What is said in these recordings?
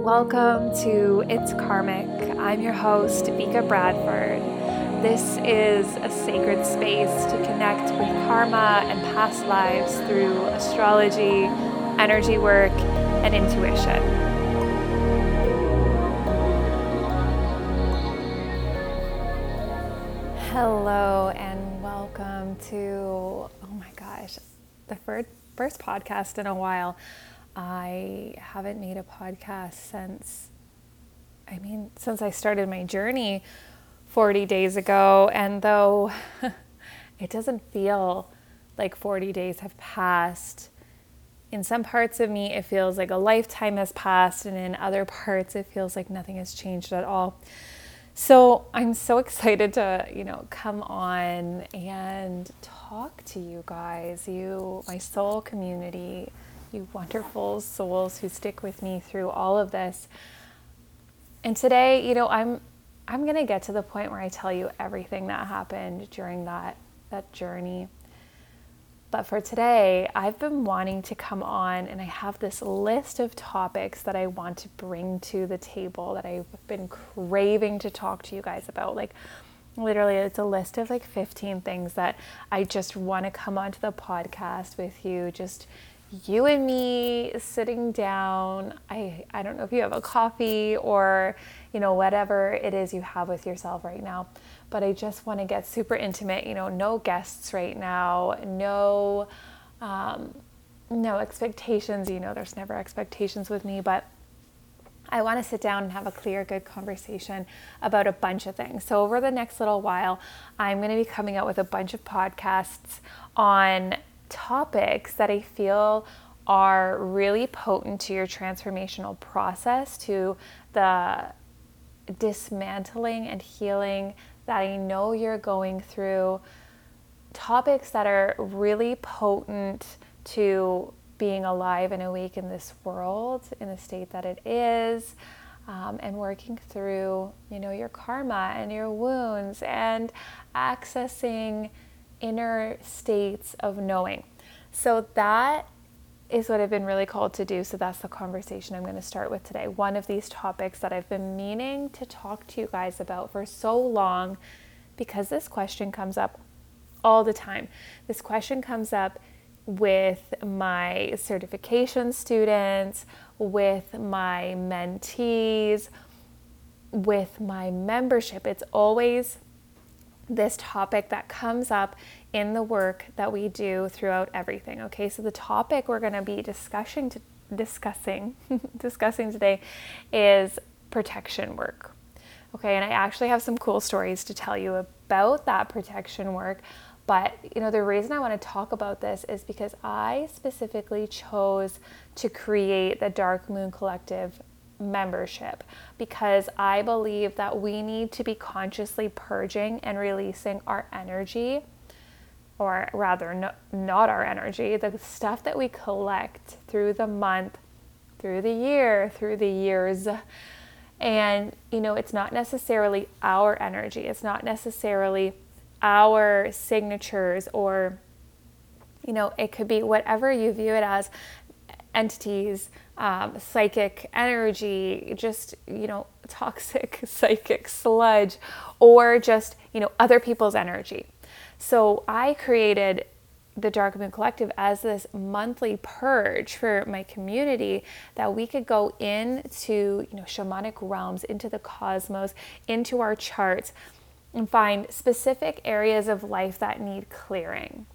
Welcome to It's Karmic. I'm your host, Vika Bradford. This is a sacred space to connect with karma and past lives through astrology, energy work, and intuition. Hello, and welcome to, oh my gosh, the first, first podcast in a while. I haven't made a podcast since, I mean, since I started my journey 40 days ago. And though it doesn't feel like 40 days have passed, in some parts of me, it feels like a lifetime has passed, and in other parts, it feels like nothing has changed at all. So I'm so excited to, you know, come on and talk to you guys, you, my soul community you wonderful souls who stick with me through all of this. And today, you know, I'm I'm going to get to the point where I tell you everything that happened during that that journey. But for today, I've been wanting to come on and I have this list of topics that I want to bring to the table that I've been craving to talk to you guys about. Like literally it's a list of like 15 things that I just want to come onto the podcast with you just you and me sitting down. I, I don't know if you have a coffee or, you know, whatever it is you have with yourself right now. But I just want to get super intimate, you know, no guests right now, no, um, no expectations. You know, there's never expectations with me, but I want to sit down and have a clear, good conversation about a bunch of things. So, over the next little while, I'm going to be coming out with a bunch of podcasts on topics that I feel are really potent to your transformational process, to the dismantling and healing that I know you're going through, topics that are really potent to being alive and awake in this world, in the state that it is. Um, and working through, you know, your karma and your wounds and accessing inner states of knowing. So that is what I've been really called to do. So that's the conversation I'm going to start with today. One of these topics that I've been meaning to talk to you guys about for so long because this question comes up all the time. This question comes up with my certification students, with my mentees, with my membership. It's always this topic that comes up in the work that we do throughout everything. Okay, so the topic we're going to be discussing to, discussing discussing today is protection work. Okay, and I actually have some cool stories to tell you about that protection work. But you know, the reason I want to talk about this is because I specifically chose to create the Dark Moon Collective membership because I believe that we need to be consciously purging and releasing our energy, or rather, no, not our energy, the stuff that we collect through the month, through the year, through the years. And, you know, it's not necessarily our energy, it's not necessarily our signatures or you know, it could be whatever you view it as entities um, psychic energy, just, you know, toxic psychic sludge, or just, you know, other people's energy. So I created the Dark Moon Collective as this monthly purge for my community that we could go into, you know, shamanic realms, into the cosmos, into our charts, and find specific areas of life that need clearing.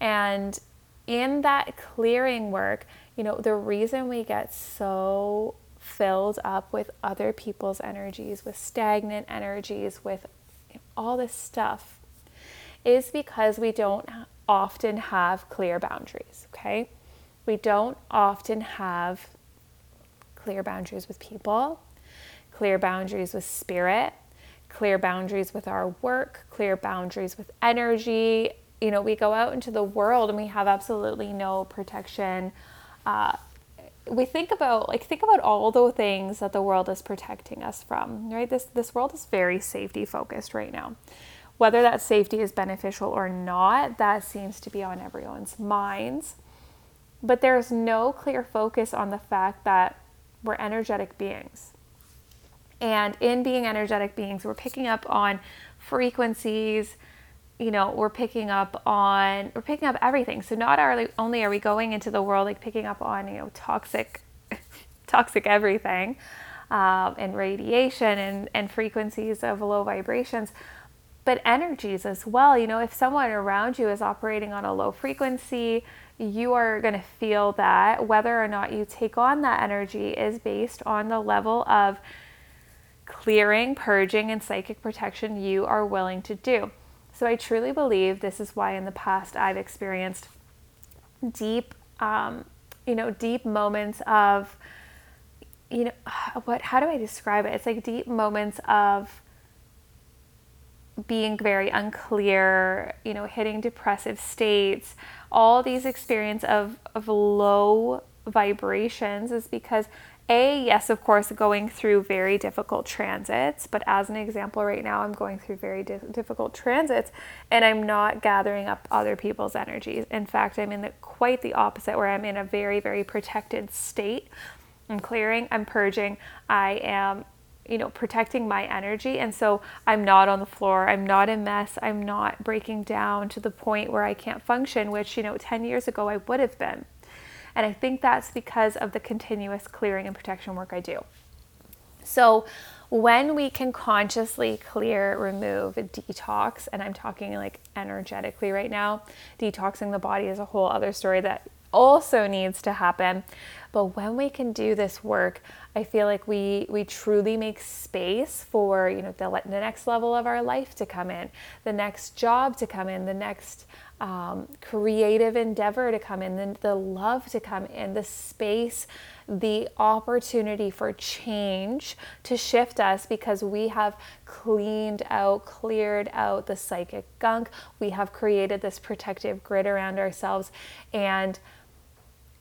And in that clearing work, you know, the reason we get so filled up with other people's energies, with stagnant energies, with all this stuff is because we don't often have clear boundaries, okay? We don't often have clear boundaries with people, clear boundaries with spirit, clear boundaries with our work, clear boundaries with energy. You know, we go out into the world and we have absolutely no protection we think about like think about all the things that the world is protecting us from right? This this world is very safety focused right now. Whether that safety is beneficial or not that seems to be on everyone's minds. But there's no clear focus on the fact that we're energetic beings. And in being energetic beings, we're picking up on frequencies, you know, we're picking up on we're picking up everything. So not only are we going into the world like picking up on, you know, toxic toxic everything, um, and radiation and, and frequencies of low vibrations, but energies as well. You know, if someone around you is operating on a low frequency, you are going to feel that whether or not you take on that energy is based on the level of clearing, purging, and psychic protection you are willing to do. So I truly believe this is why in the past I've experienced deep, um, you know, deep moments of, you know, what, how do I describe it? It's like deep moments of being very unclear, you know, hitting depressive states, all these experience of, of low vibrations is because a, yes, of course, going through very difficult transits, but as an example, right now I'm going through very di- difficult transits and I'm not gathering up other people's energies. In fact, I'm in the, quite the opposite, where I'm in a very, very protected state. I'm clearing, I'm purging, I am, you know, protecting my energy. And so I'm not on the floor, I'm not a mess, I'm not breaking down to the point where I can't function, which, you know, 10 years ago I would have been. And I think that's because of the continuous clearing and protection work I do. So, when we can consciously clear, remove, detox, and I'm talking like energetically right now, detoxing the body is a whole other story that also needs to happen. But when we can do this work, I feel like we we truly make space for you know the, the next level of our life to come in, the next job to come in, the next um, creative endeavor to come in, the, the love to come in, the space, the opportunity for change to shift us because we have cleaned out, cleared out the psychic gunk. We have created this protective grid around ourselves. And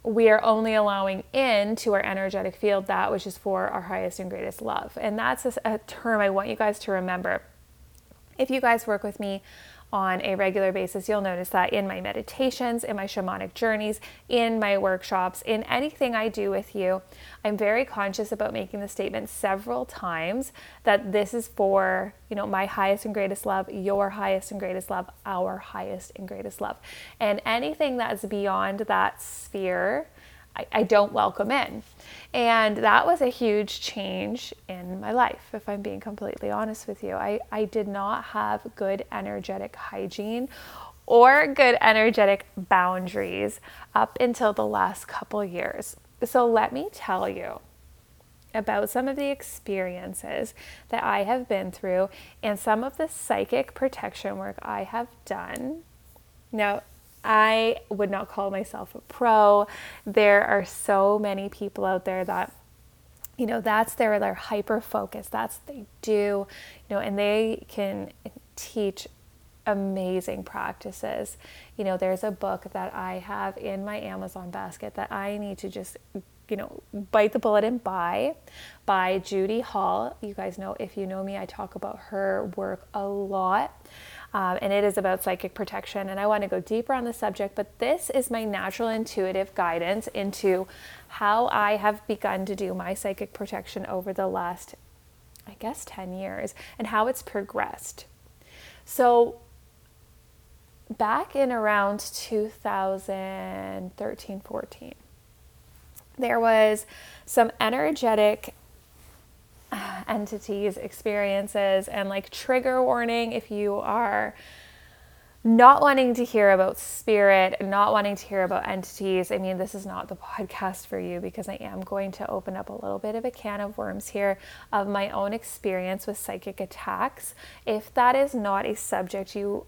we are only allowing in to our energetic field that which is for our highest and greatest love. And that's a, a term I want you guys to remember. If you guys work with me, on a regular basis, you'll notice that in my meditations, in my shamanic journeys, in my workshops, in anything I do with you, I'm very conscious about making the statement several times that this is for, you know, my highest and greatest love, your highest and greatest love, our highest and greatest love. And anything that's beyond that sphere, I, I don't welcome in. And that was a huge change in my life, if I'm being completely honest with you. I, I did not have good energetic hygiene or good energetic boundaries up until the last couple years. So let me tell you about some of the experiences that I have been through and some of the psychic protection work I have done. Now, I would not call myself a pro. There are so many people out there that you know that's their their hyper focus. That's what they do you know and they can teach amazing practices. You know there's a book that i have in my amazon basket that i need to just you know bite the bullet and buy by judy hall. You guys know if you know me i talk about her work a lot um, and it is about psychic protection. And I want to go deeper on the subject, but this is my natural intuitive guidance into how I have begun to do my psychic protection over the last, I guess, 10 years and how it's progressed. So, back in around 2013 14, there was some energetic entities, experiences, and like trigger warning if you are not wanting to hear about spirit, not wanting to hear about entities. I mean, this is not the podcast for you because I am going to open up a little bit of a can of worms here of my own experience with psychic attacks. If that is not a subject you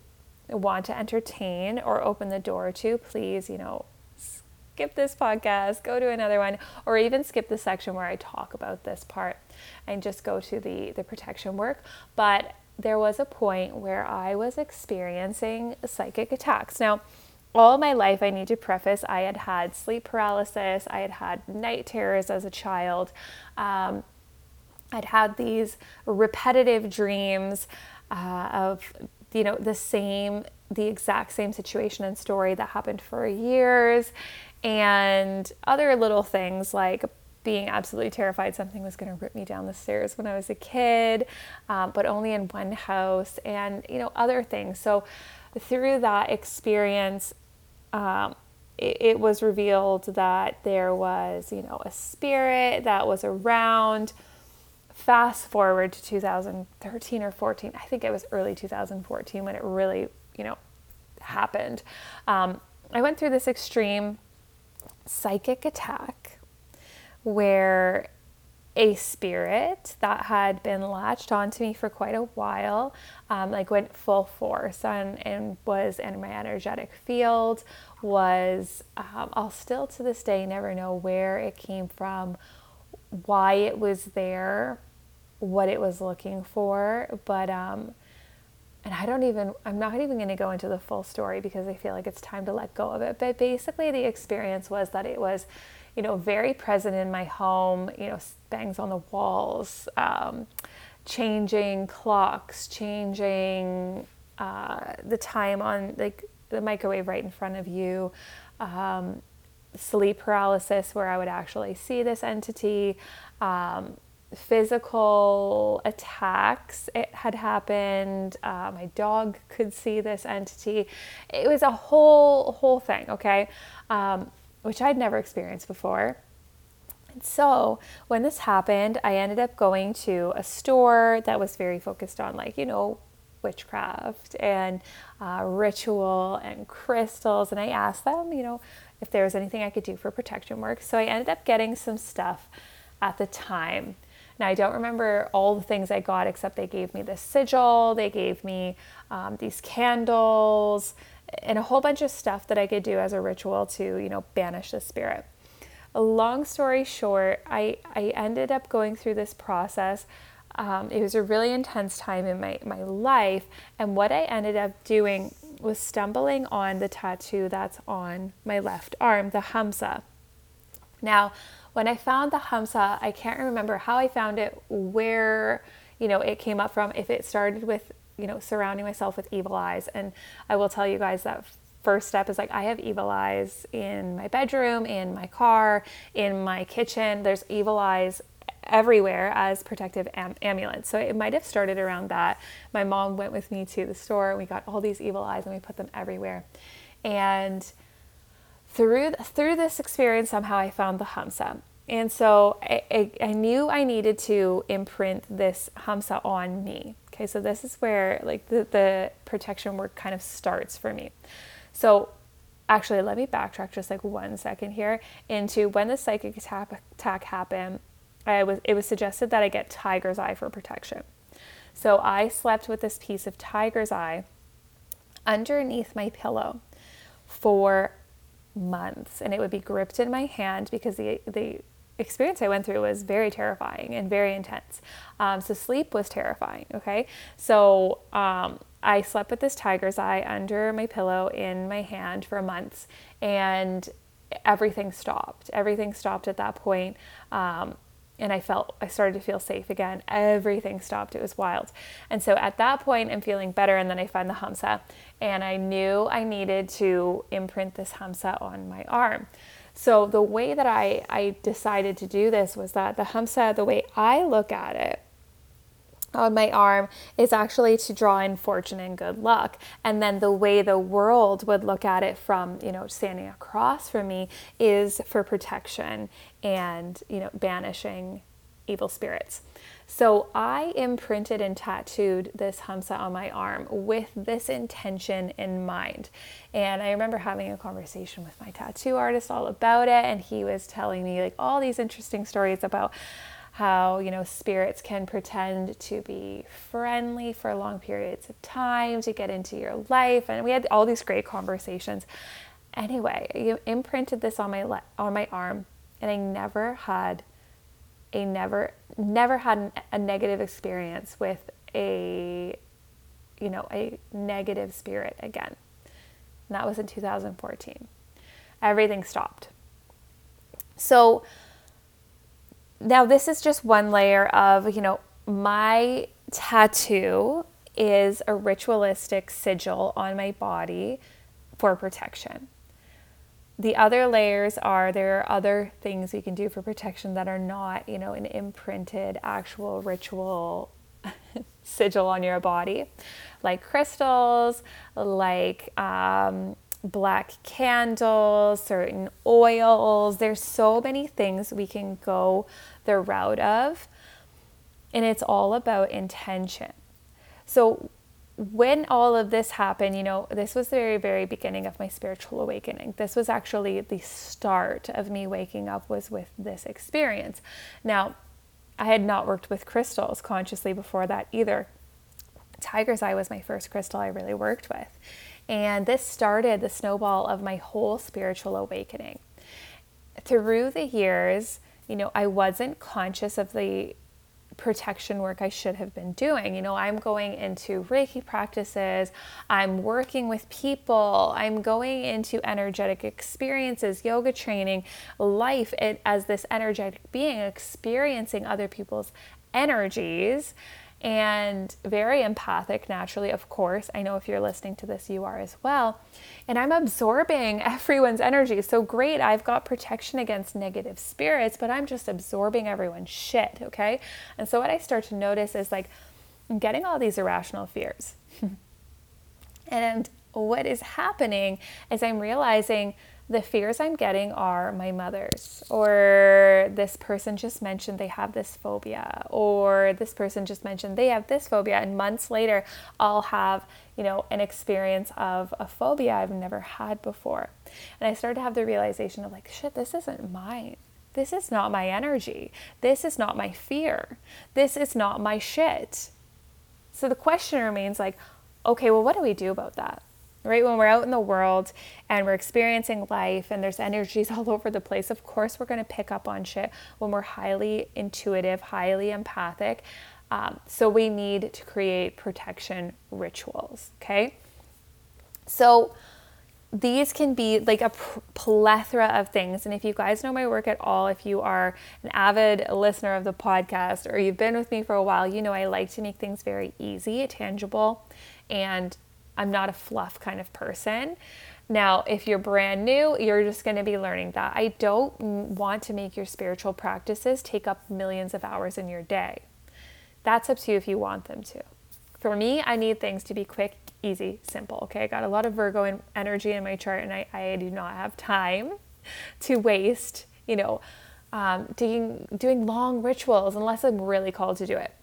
want to entertain or open the door to, please, you know, skip this podcast, go to another one, or even skip the section where I talk about this part and just go to the, the protection work. But there was a point where I was experiencing psychic attacks. Now, all my life, I need to preface, I had had sleep paralysis, I had had night terrors as a child. Um, I'd had these repetitive dreams uh, of, you know, the same, the exact same situation and story that happened for years, and other little things like being absolutely terrified something was going to rip me down the stairs when I was a kid, um, but only in one house, and you know other things. So through that experience, um, it, it was revealed that there was you know a spirit that was around. Fast forward to 2013 or 14, I think it was early 2014 when it really you know happened. Um, I went through this extreme psychic attack where a spirit that had been latched onto me for quite a while, um, like went full force and, and was in my energetic field, was, um, I'll still to this day never know where it came from, why it was there, what it was looking for, but, um, and I don't even, I'm not even going to go into the full story because I feel like it's time to let go of it. But basically, the experience was that it was, you know, very present in my home, you know, bangs on the walls, um, changing clocks, changing uh, the time on like the microwave right in front of you, um, sleep paralysis where I would actually see this entity. Um, physical attacks it had happened uh, my dog could see this entity it was a whole whole thing okay um, which i'd never experienced before. And so when this happened i ended up going to a store that was very focused on like you know witchcraft and uh, ritual and crystals. And i asked them you know if there was anything i could do for protection work. So i ended up getting some stuff at the time. Now, I don't remember all the things I got except they gave me this sigil, they gave me um, these candles, and a whole bunch of stuff that I could do as a ritual to, you know, banish the spirit. A long story short, I, I ended up going through this process. Um, it was a really intense time in my, my life. And what I ended up doing was stumbling on the tattoo that's on my left arm, the Hamsa. Now, when I found the Hamsa, I can't remember how I found it, where, you know, it came up from, if it started with, you know, surrounding myself with evil eyes. And I will tell you guys that first step is like I have evil eyes in my bedroom, in my car, in my kitchen. There's evil eyes everywhere as protective am- amulets. So it might have started around that. My mom went with me to the store. and We got all these evil eyes and we put them everywhere. And through through this experience somehow I found the Hamsa. And so I, I, I, knew I needed to imprint this Hamsa on me. Okay, so this is where like the, the protection work kind of starts for me. So actually let me backtrack just like one second here into when the psychic attack, attack happened, I was it was suggested that I get tiger's eye for protection. So I slept with this piece of tiger's eye underneath my pillow for months and it would be gripped in my hand because the, the experience I went through was very terrifying and very intense. Um, so sleep was terrifying. Okay, so um, I slept with this tiger's eye under my pillow in my hand for months, and everything stopped. Everything stopped at that point. Um, and I felt I started to feel safe again. Everything stopped. It was wild. And so at that point, I'm feeling better. And then I find the Hamsa, and I knew I needed to imprint this Hamsa on my arm. So the way that I, I decided to do this was that the Hamsa, the way I look at it, on my arm is actually to draw in fortune and good luck. And then the way the world would look at it from, you know, standing across from me is for protection and, you know, banishing evil spirits. So I imprinted and tattooed this Hamsa on my arm with this intention in mind. And I remember having a conversation with my tattoo artist all about it. And he was telling me like all these interesting stories about how you know spirits can pretend to be friendly for long periods of time to get into your life and we had all these great conversations anyway you imprinted this on my le- on my arm and i never had a never never had a negative experience with a you know a negative spirit again. And that was in 2014 everything stopped. So now this is just one layer of you know my tattoo is a ritualistic sigil on my body for protection the other layers are there are other things you can do for protection that are not, you know, an imprinted actual ritual sigil on your body, like crystals, like um, black candles, certain oils. There's so many things we can go the route of, and it's all about intention. So, when all of this happened, you know, this was the very, very beginning of my spiritual awakening. This was actually the start of me waking up was with this experience. Now, I had not worked with crystals consciously before that either. Tiger's Eye was my first crystal I really worked with. And this started the snowball of my whole spiritual awakening. Through the years, you know, I wasn't conscious of the protection work I should have been doing. You know, I'm going into Reiki practices, I'm working with people, I'm going into energetic experiences, yoga training, life it, as this energetic being, experiencing other people's energies and very empathic naturally, of course. I know if you're listening to this, you are as well. And I'm absorbing everyone's energy. So great, I've got protection against negative spirits, but I'm just absorbing everyone's shit, okay? And so what I start to notice is like, I'm getting all these irrational fears. and what is happening is I'm realizing the fears I'm getting are my mother's, or this person just mentioned they have this phobia, or this person just mentioned they have this phobia, and months later, I'll have, you know, an experience of a phobia I've never had before. And I started to have the realization of like, shit, this isn't mine. This is not my energy. This is not my fear. This is not my shit. So the question remains like, okay, well, what do we do about that? Right? When we're out in the world and we're experiencing life and there's energies all over the place, of course, we're going to pick up on shit when we're highly intuitive, highly empathic. Um, so we need to create protection rituals, okay? So these can be like a plethora of things. And if you guys know my work at all, if you are an avid listener of the podcast or you've been with me for a while, you know I like to make things very easy, tangible, and I'm not a fluff kind of person. Now, if you're brand new, you're just going to be learning that. I don't want to make your spiritual practices take up millions of hours in your day. That's up to you if you want them to. For me, I need things to be quick, easy, simple. Okay, I got a lot of Virgo energy in my chart, and I, I do not have time to waste, you know, um, doing, doing long rituals unless I'm really called to do it.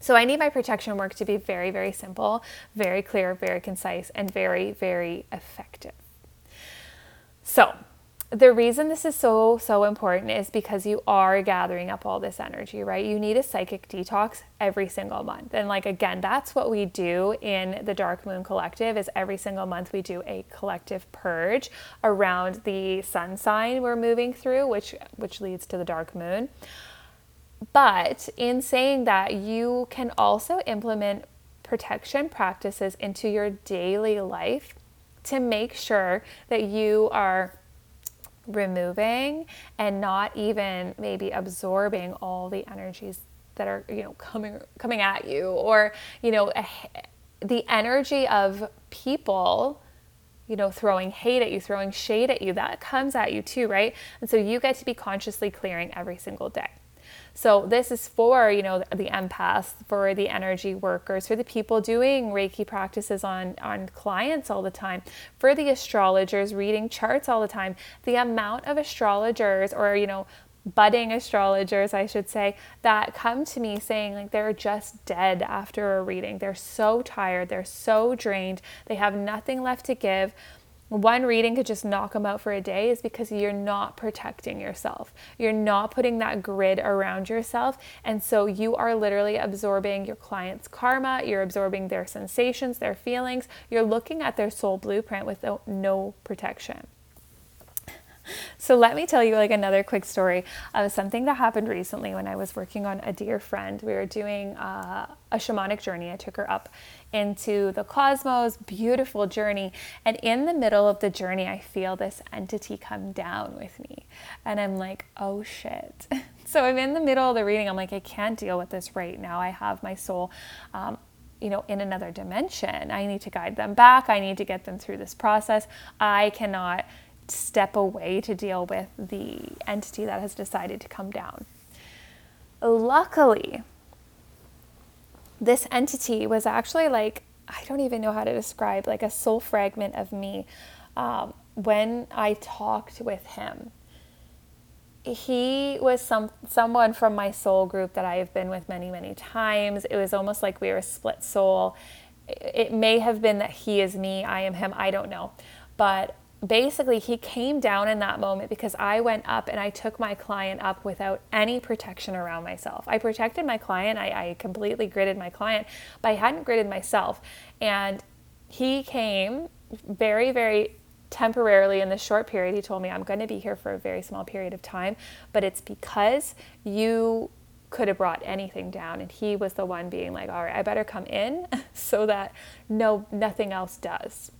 So I need my protection work to be very, very simple, very clear, very concise, and very, very effective. So the reason this is so so important is because you are gathering up all this energy right? You need a psychic detox every single month. And like again that's what we do in the dark moon collective is every single month we do a collective purge around the sun sign we're moving through which which leads to the dark moon but in saying that, you can also implement protection practices into your daily life to make sure that you are removing and not even maybe absorbing all the energies that are you know coming coming at you or you know the energy of people you know throwing hate at you throwing shade at you that comes at you too right? And so you get to be consciously clearing every single day so this is for, you know, the empaths, for the energy workers, for the people doing Reiki practices on, on clients all the time, for the astrologers reading charts all the time. The amount of astrologers or, you know, budding astrologers, I should say, that come to me saying like they're just dead after a reading. They're so tired, they're so drained, they have nothing left to give one reading could just knock them out for a day is because you're not protecting yourself. You're not putting that grid around yourself. And so you are literally absorbing your client's karma, you're absorbing their sensations, their feelings, you're looking at their soul blueprint with no protection. So let me tell you like another quick story of something that happened recently when I was working on a dear friend. We were doing uh, a shamanic journey. I took her up into the cosmos, beautiful journey. And in the middle of the journey, I feel this entity come down with me. And I'm like, oh shit. so I'm in the middle of the reading. I'm like, I can't deal with this right now. I have my soul. Um, you know, in another dimension. I need to guide them back. I need to get them through this process. I cannot step away to deal with the entity that has decided to come down. Luckily, this entity was actually like, I don't even know how to describe, like a soul fragment of me um, when I talked with him. He was some someone from my soul group that I have been with many, many times. It was almost like we were a split soul. It may have been that he is me, I am him, I don't know. But basically he came down in that moment because I went up and I took my client up without any protection around myself. I protected my client, I, I completely gridded my client, but I hadn't gridded myself. And he came very, very temporarily in this short period. He told me, I'm going to be here for a very small period of time, but it's because you could have brought anything down and he was the one being like all right i better come in so that no nothing else does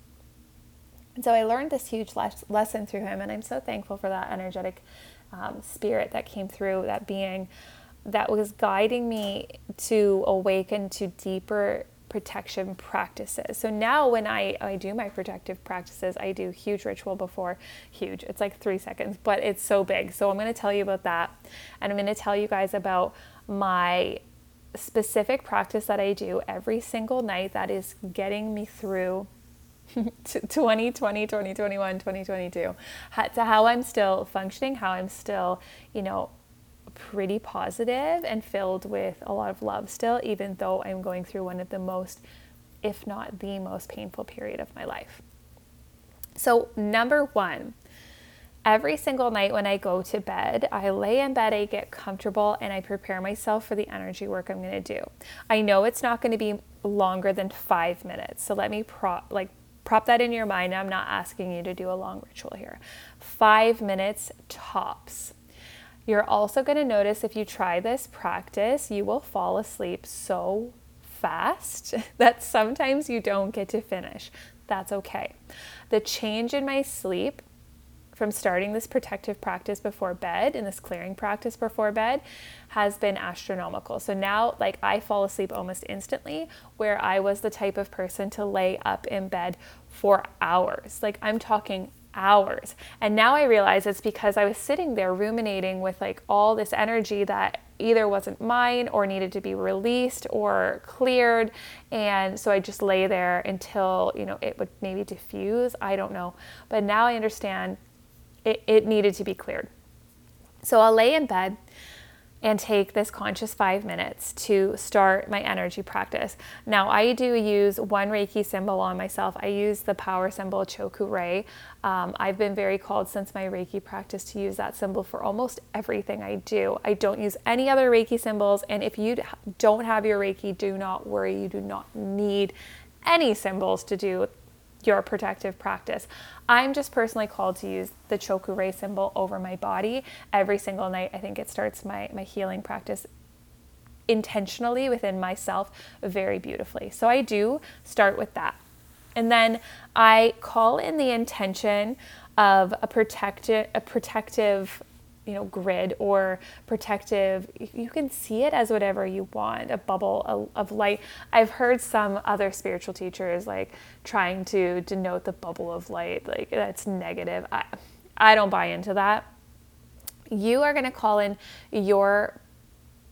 and so I learned this huge les- lesson through him, and I'm so thankful for that energetic um, spirit that came through, that being that was guiding me to awaken to deeper protection practices. So now when I, I do my protective practices, I do huge ritual before huge. It's like three seconds, but it's so big. So I'm going to tell you about that. And I'm going to tell you guys about my specific practice that I do every single night that is getting me through 2020, 2021, 2022, to how I'm still functioning, how I'm still, you know, pretty positive and filled with a lot of love still, even though I'm going through one of the most, if not the most painful period of my life. So, number one, every single night when I go to bed, I lay in bed, I get comfortable, and I prepare myself for the energy work I'm going to do. I know it's not going to be longer than five minutes, so let me pro- like prop that in your mind. I'm not asking you to do a long ritual here. Five minutes tops. You're also going to notice if you try this practice, you will fall asleep so fast that sometimes you don't get to finish. That's okay. The change in my sleep from starting this protective practice before bed and this clearing practice before bed has been astronomical. So now, like, I fall asleep almost instantly, where I was the type of person to lay up in bed for hours. Like, I'm talking hours. And now I realize it's because I was sitting there ruminating with like all this energy that either wasn't mine or needed to be released or cleared. And so I just lay there until, you know, it would maybe diffuse. I don't know. But now I understand it, it needed to be cleared. So I'll lay in bed and take this conscious five minutes to start my energy practice. Now, I do use one Reiki symbol on myself. I use the power symbol Choku Rei. Um, I've been very called since my Reiki practice to use that symbol for almost everything I do. I don't use any other Reiki symbols, and if you don't have your Reiki, do not worry. You do not need any symbols to do your protective practice. I'm just personally called to use the Choku Rei symbol over my body every single night. I think it starts my, my healing practice intentionally within myself very beautifully. So I do start with that. And then I call in the intention of a protective a protective you know grid or protective you can see it as whatever you want a bubble of light. I've heard some other spiritual teachers like trying to denote the bubble of light like that's negative. I, I don't buy into that. You are going to call in your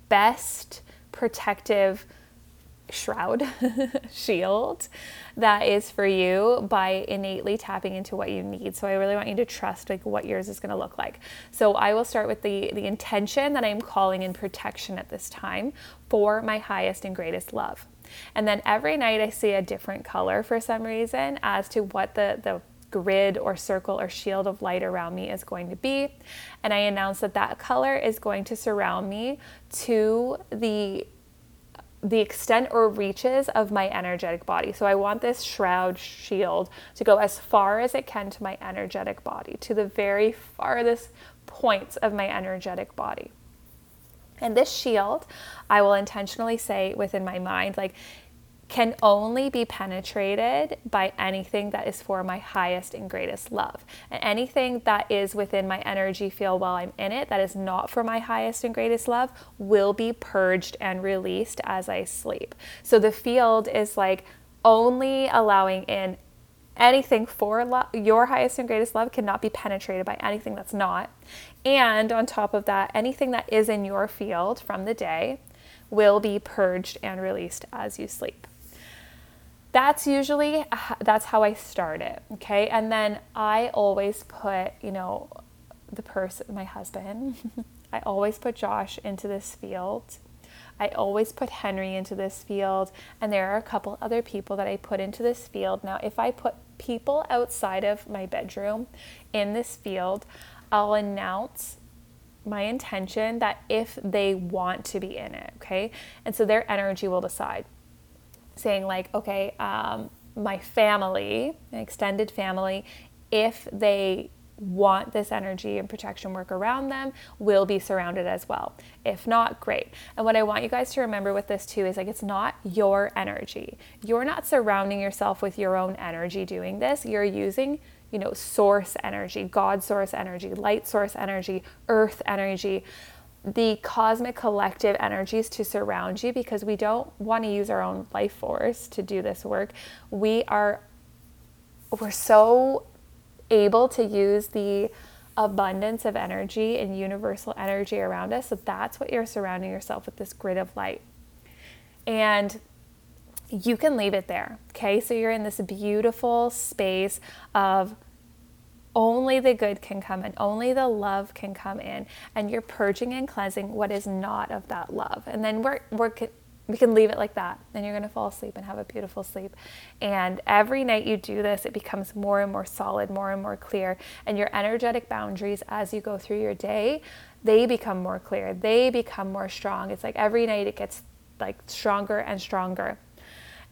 best protective shroud, shield that is for you by innately tapping into what you need. So I really want you to trust like what yours is going to look like. So I will start with the the intention that I'm calling in protection at this time for my highest and greatest love. And then every night I see a different color for some reason as to what the the grid or circle or shield of light around me is going to be. And I announce that that color is going to surround me to the the extent or reaches of my energetic body. So I want this shroud shield to go as far as it can to my energetic body, to the very farthest points of my energetic body. And this shield, I will intentionally say within my mind, like, can only be penetrated by anything that is for my highest and greatest love. And anything that is within my energy field while I'm in it that is not for my highest and greatest love will be purged and released as I sleep. So the field is like only allowing in anything for lo- your highest and greatest love cannot be penetrated by anything that's not. And on top of that, anything that is in your field from the day will be purged and released as you sleep. That's usually that's how I start it, okay? And then I always put, you know, the person my husband, I always put Josh into this field I always put Henry into this field, and there are a couple other people that I put into this field. Now, if I put people outside of my bedroom in this field, I'll announce my intention that if they want to be in it, okay? And so their energy will decide, saying, like, okay, um, my family, an extended family, if they want this energy and protection work around them will be surrounded as well. If not, great. And what I want you guys to remember with this too is like it's not your energy. You're not surrounding yourself with your own energy doing this. You're using, you know, source energy, God source energy, light source energy, earth energy, the cosmic collective energies to surround you because we don't want to use our own life force to do this work. We are we're so able to use the abundance of energy and universal energy around us. So that's what you're surrounding yourself with this grid of light. And you can leave it there. Okay. So you're in this beautiful space of only the good can come in, only the love can come in, and you're purging and cleansing what is not of that love. And then we're, we're we can leave it like that. And you're going to fall asleep and have a beautiful sleep. And every night you do this it becomes more and more solid more and more clear. And your energetic boundaries as you go through your day they become more clear. They become more strong. It's like every night it gets like stronger and stronger.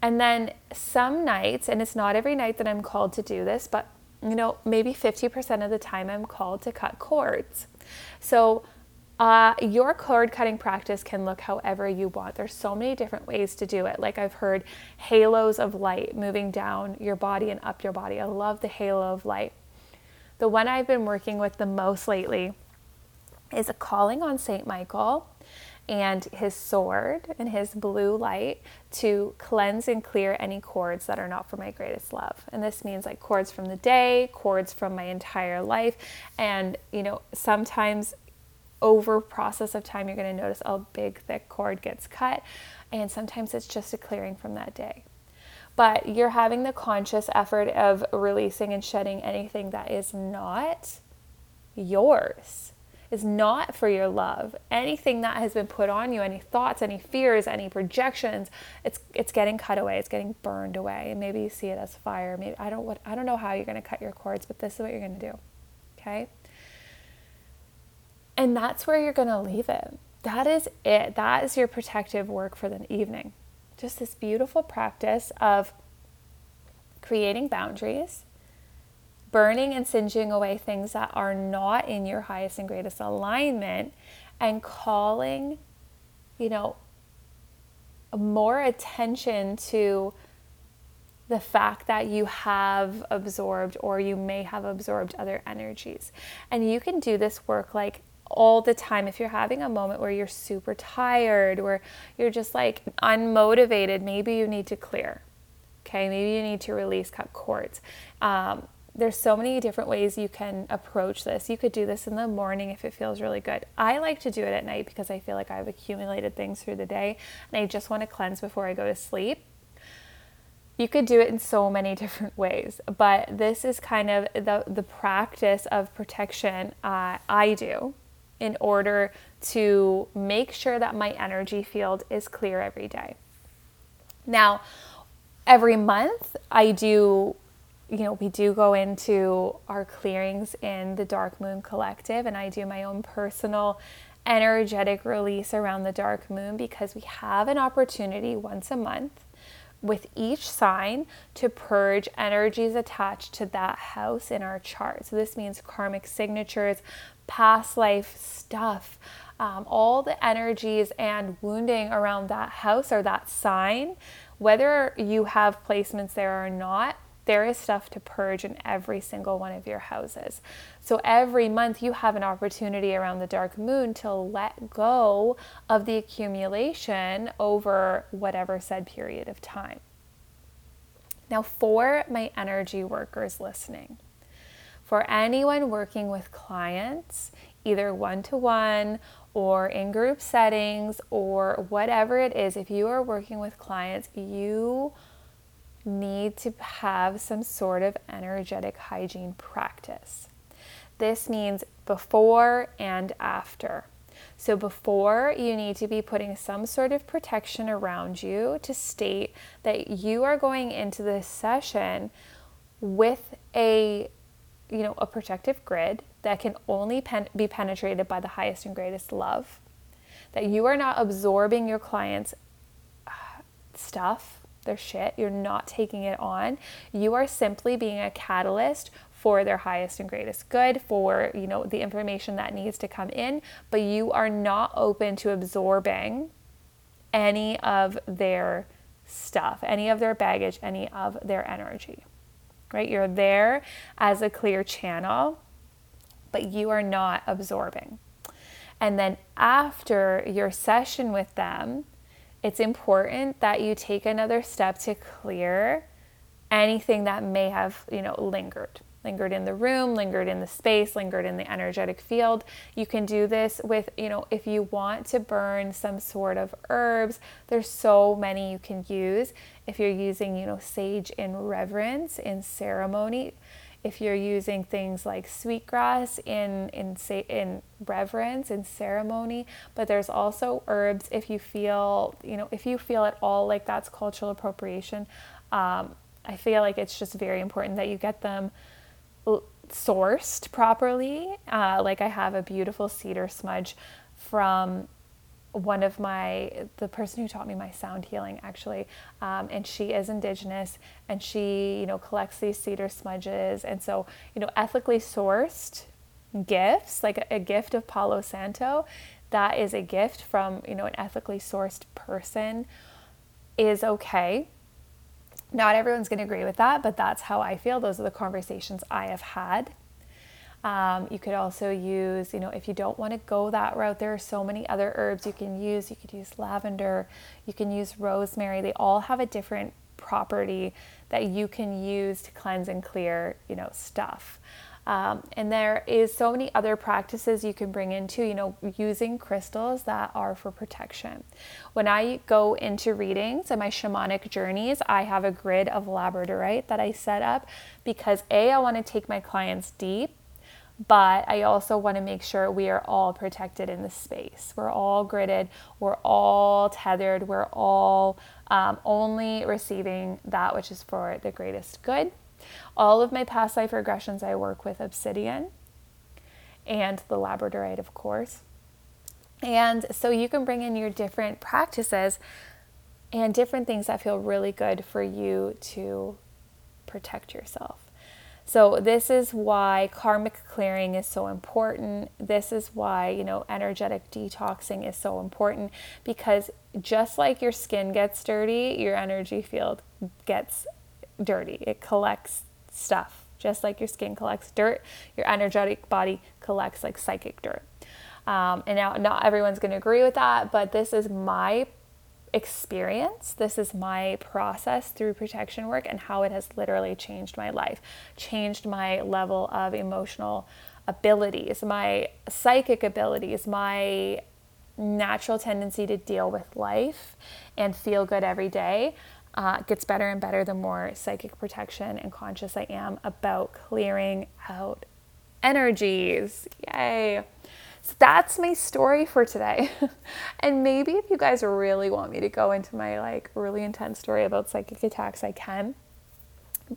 And then some nights and it's not every night that i'm called to do this but you know maybe 50% of the time i'm called to cut cords so uh, your cord cutting practice can look however you want. There's so many different ways to do it. Like I've heard halos of light moving down your body and up your body. I love the halo of light. The one I've been working with the most lately is a calling on St. Michael and his sword and his blue light to cleanse and clear any cords that are not for my greatest love. And this means like cords from the day, cords from my entire life. And, you know, sometimes over process of time, you're going to notice a big, thick cord gets cut. And sometimes it's just a clearing from that day. But you're having the conscious effort of releasing and shedding anything that is not yours, is not for your love. Anything that has been put on you, any thoughts, any fears, any projections, it's it's getting cut away, it's getting burned away. And maybe you see it as fire. Maybe I don't what I don't know how you're gonna cut your cords, but this is what you're gonna do. Okay? And that's where you're going to leave it. That is it. That is your protective work for the evening. Just this beautiful practice of creating boundaries, burning and singeing away things that are not in your highest and greatest alignment, and calling, you know, more attention to the fact that you have absorbed or you may have absorbed other energies. And you can do this work like all the time. If you're having a moment where you're super tired, where you're just like unmotivated, maybe you need to clear. Okay, maybe you need to release cut cords. Um, there's so many different ways you can approach this. You could do this in the morning if it feels really good. I like to do it at night because I feel like I've accumulated things through the day and I just want to cleanse before I go to sleep. You could do it in so many different ways, but this is kind of the, the practice of protection uh, I do in order to make sure that my energy field is clear every day. Now, every month I do you know, we do go into our clearings in the Dark Moon Collective, and I do my own personal energetic release around the dark moon because we have an opportunity once a month with each sign to purge energies attached to that house in our chart. So, this means karmic signatures, past life stuff, um, all the energies and wounding around that house or that sign, whether you have placements there or not, there is stuff to purge in every single one of your houses. So every month you have an opportunity around the dark moon to let go of the accumulation over whatever said period of time. Now, for my energy workers listening, for anyone working with clients, either one to one or in group settings or whatever it is, if you are working with clients, you need to have some sort of energetic hygiene practice. This means before and after. So, before you need to be putting some sort of protection around you to state that you are going into this session with a you know a protective grid that can only pen- be penetrated by the highest and greatest love that you are not absorbing your clients uh, stuff their shit. You're not taking it on. You are simply being a catalyst for their highest and greatest good for you know the information that needs to come in. But you are not open to absorbing any of their stuff any of their baggage any of their energy right? You're there as a clear channel but you are not absorbing. And then after your session with them it's important that you take another step to clear anything that may have you know lingered lingered in the room, lingered in the space, lingered in the energetic field. You can do this with, you know, if you want to burn some sort of herbs, there's so many you can use. If you're using, you know, sage in reverence, in ceremony, if you're using things like sweetgrass in in say in reverence and ceremony but there's also herbs if you feel you know if you feel at all like that's cultural appropriation um, i feel like it's just very important that you get them sourced properly. Uh, like I have a beautiful cedar smudge from one of my the person who taught me my sound healing actually um, and she is indigenous and she you know collects these cedar smudges and so you know ethically sourced gifts like a, a gift of palo santo that is a gift from you know an ethically sourced person is okay not everyone's going to agree with that, but that's how I feel. Those are the conversations I have had. Um, you could also use, you know, if you don't want to go that route, there are so many other herbs you can use. You could use lavender, you can use rosemary. They all have a different property that you can use to cleanse and clear, you know, stuff. Um, and there is so many other practices you can bring into, you know, using crystals that are for protection. When I go into readings and my shamanic journeys, I have a grid of labradorite that I set up because A, I want to take my clients deep but I also want to make sure we are all protected in the space. We're all gridded, we're all tethered, we're all um, only receiving that which is for the greatest good. All of my past life regressions, I work with obsidian and the labradorite, of course. And so you can bring in your different practices and different things that feel really good for you to protect yourself. So this is why karmic clearing is so important. This is why, you know, energetic detoxing is so important because just like your skin gets dirty, your energy field gets dirty. It collects stuff. Just like your skin collects dirt, your energetic body collects like psychic dirt. Um, and now, not everyone's going to agree with that, but this is my experience. This is my process through protection work and how it has literally changed my life, changed my level of emotional abilities, my psychic abilities, my natural tendency to deal with life and feel good every day uh, gets better and better the more psychic protection and conscious I am about clearing out energies. Yay! So that's my story for today. and maybe if you guys really want me to go into my like really intense story about psychic attacks, I can.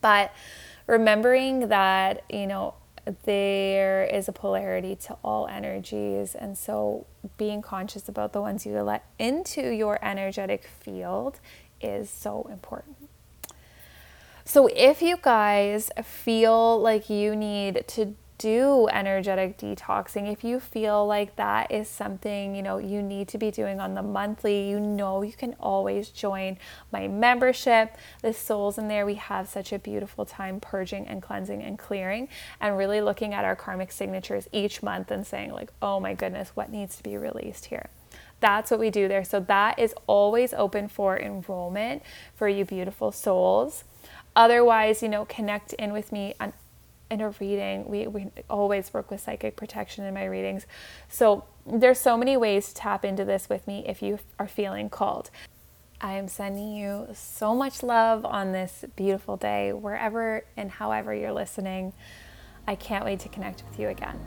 But remembering that, you know, there is a polarity to all energies. And so being conscious about the ones you let into your energetic field is so important. So, if you guys feel like you need to do energetic detoxing, if you feel like that is something, you know, you need to be doing on the monthly, you know, you can always join my membership. The souls in there, we have such a beautiful time purging and cleansing and clearing and really looking at our karmic signatures each month and saying like, "Oh my goodness, what needs to be released here?" That's what we do there. So that is always open for enrollment for you beautiful souls. Otherwise, you know, connect in with me on, in a reading. We, we always work with psychic protection in my readings. So there's so many ways to tap into this with me if you are feeling called. I am sending you so much love on this beautiful day, wherever and however you're listening. I can't wait to connect with you again.